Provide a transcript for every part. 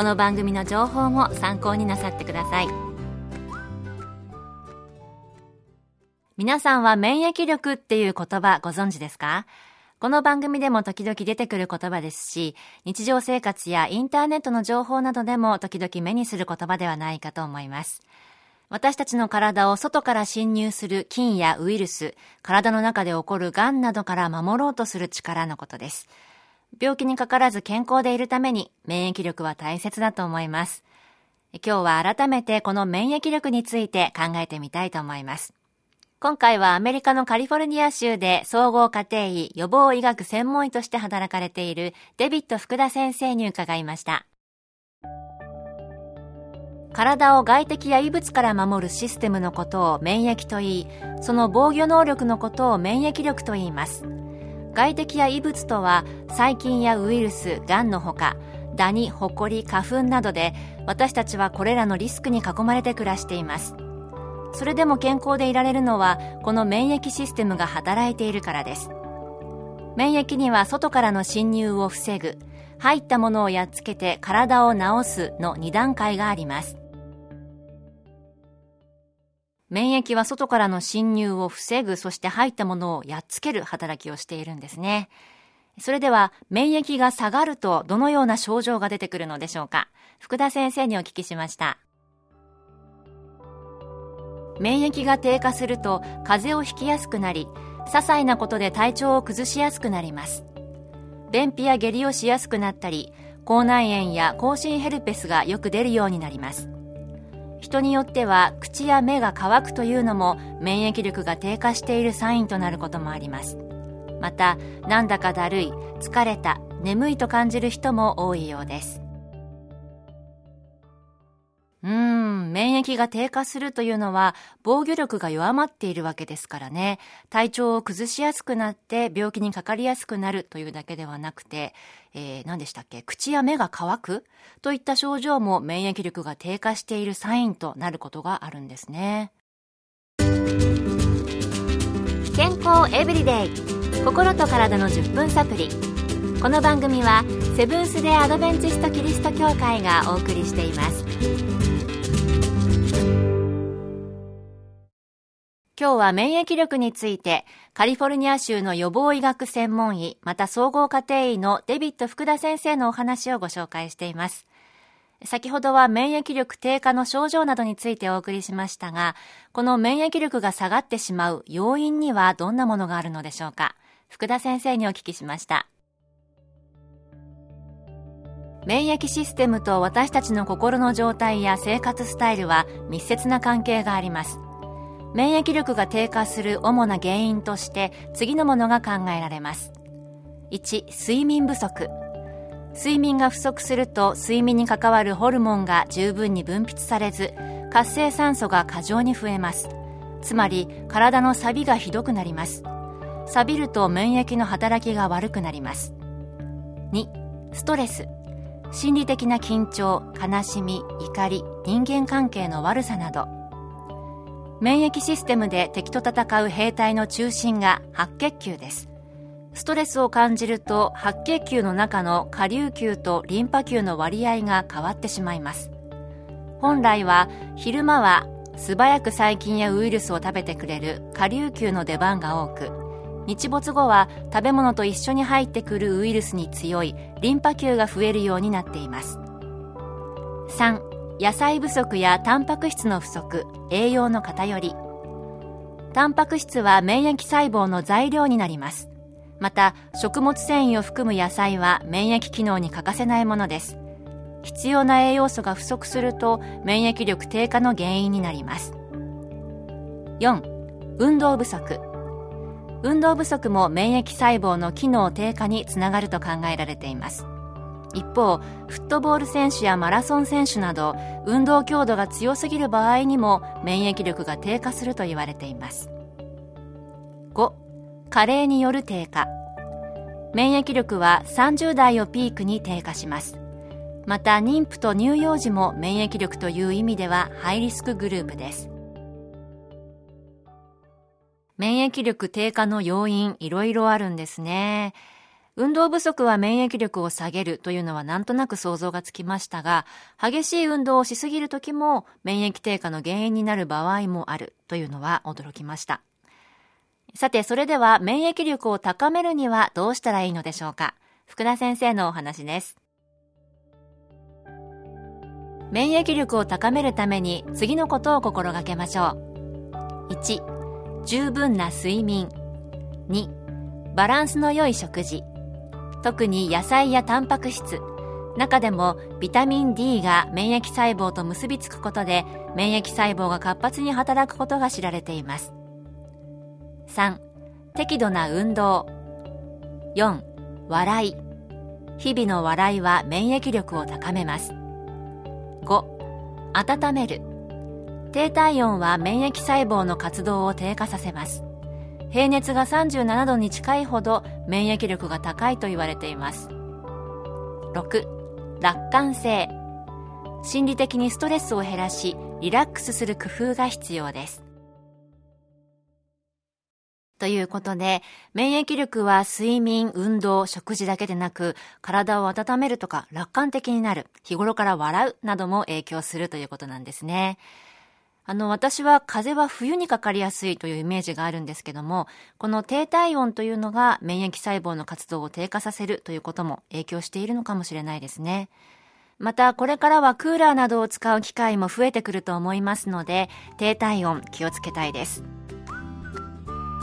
この番組の情報も参考になさってください皆さんは免疫力っていう言葉ご存知ですか？この番組でも時々出てくる言葉ですし、日常生活やインターネットの情報などでも時々目にする言葉ではないかと思います。私たちの体を外から侵入する菌やウイルス、体の中で起こる癌などから守ろうとする力のことです。病気にかからず健康でいるために免疫力は大切だと思います。今日は改めてこの免疫力について考えてみたいと思います。今回はアメリカのカリフォルニア州で総合家庭医予防医学専門医として働かれているデビット福田先生に伺いました。体を外敵や異物から守るシステムのことを免疫と言い、その防御能力のことを免疫力と言います。外敵や異物とは細菌やウイルス、癌のほか、ダニ、ホコリ、花粉などで私たちはこれらのリスクに囲まれて暮らしています。それでも健康でいられるのはこの免疫システムが働いているからです免疫には外からの侵入を防ぐ入ったものをやっつけて体を治すの2段階があります免疫は外からの侵入を防ぐそして入ったものをやっつける働きをしているんですね。それでは免疫が下がるとどのような症状が出てくるのでしょうか？福田先生にお聞きしました。免疫が低下すると風邪をひきやすくなり些細なことで体調を崩しやすくなります。便秘や下痢をしやすくなったり口内炎や口唇ヘルペスがよく出るようになります。人によっては口や目が乾くというのも免疫力が低下しているサインとなることもあります。またなんだかだるい疲れた眠いと感じる人も多いようです。うん、疫が低下するというのは防御力が弱まっているわけですからね。体調を崩しやすくなって病気にかかりやすくなるというだけではなくて、えー、何でしたっけ？口や目が乾く？といった症状も免疫力が低下しているサインとなることがあるんですね。健康エブリデイ。心と体の10分サプリ。この番組はセブンス・デ・アドベンチスト・キリスト教会がお送りしています。今日は免疫力について、カリフォルニア州の予防医学専門医、また総合家庭医のデビット福田先生のお話をご紹介しています。先ほどは免疫力低下の症状などについてお送りしましたが、この免疫力が下がってしまう要因にはどんなものがあるのでしょうか？福田先生にお聞きしました。免疫システムと私たちの心の状態や生活スタイルは密接な関係があります。免疫力が低下する主な原因として次のものが考えられます。1、睡眠不足。睡眠が不足すると睡眠に関わるホルモンが十分に分泌されず、活性酸素が過剰に増えます。つまり体の錆がひどくなります。錆びると免疫の働きが悪くなります。2、ストレス。心理的な緊張、悲しみ、怒り、人間関係の悪さなど、免疫システムで敵と戦う兵隊の中心が白血球です。ストレスを感じると白血球の中の下流球とリンパ球の割合が変わってしまいます。本来は昼間は素早く細菌やウイルスを食べてくれる下流球の出番が多く日没後は食べ物と一緒に入ってくるウイルスに強いリンパ球が増えるようになっています。3野菜不足やタンパク質の不足栄養の偏り。タンパク質は免疫細胞の材料になります。また食物繊維を含む野菜は免疫機能に欠かせないものです。必要な栄養素が不足すると免疫力低下の原因になります。4運動不足。運動不足も免疫細胞の機能低下につながると考えられています。一方フットボール選手やマラソン選手など運動強度が強すぎる場合にも免疫力が低下すると言われています。5加齢による低下。免疫力は30代をピークに低下します。また妊婦と乳幼児も免疫力という意味ではハイリスクグループです。免疫力低下の要因いろいろあるんですね。運動不足は免疫力を下げるというのはなんとなく想像がつきましたが、激しい運動をしすぎる時も免疫低下の原因になる場合もあるというのは驚きました。さて、それでは免疫力を高めるにはどうしたらいいのでしょうか福田先生のお話です。免疫力を高めるために次のことを心がけましょう。1、十分な睡眠。2、バランスの良い食事。特に野菜やタンパク質。中でもビタミン D が免疫細胞と結びつくことで免疫細胞が活発に働くことが知られています。3適度な運動。4笑い。日々の笑いは免疫力を高めます。5温める。低体温は免疫細胞の活動を低下させます。平熱が37度に近いほど免疫力が高いと言われています。6楽観性。心理的にストレスを減らしリラックスする工夫が必要です。ということで、免疫力は睡眠、運動、食事だけでなく、体を温めるとか楽観的になる、日頃から笑うなども影響するということなんですね。あの、私は風邪は冬にかかりやすいというイメージがあるんですけども、この低体温というのが免疫細胞の活動を低下させるということも影響しているのかもしれないですね。また、これからはクーラーなどを使う機会も増えてくると思いますので、低体温気をつけたいです。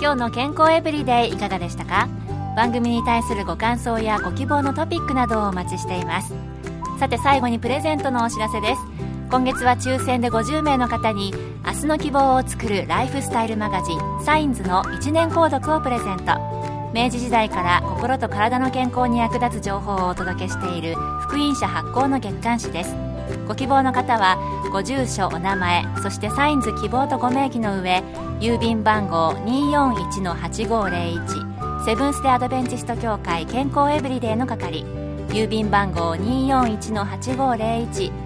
今日の健康エブリデイいかがでしたか？番組に対するご感想やご希望のトピックなどをお待ちしていますさて最後にプレゼントのお知らせです今月は抽選で50名の方に明日の希望を作るライフスタイルマガジンサインズの1年購読をプレゼント。明治時代から心と体の健康に役立つ情報をお届けしている福音社発行の月刊誌です。ご希望の方はご住所お名前そしてサインズ希望とご名義の上郵便番号241-8501セブンス・デ・アドベンチスト協会健康エブリデイの係。郵便番号241-8501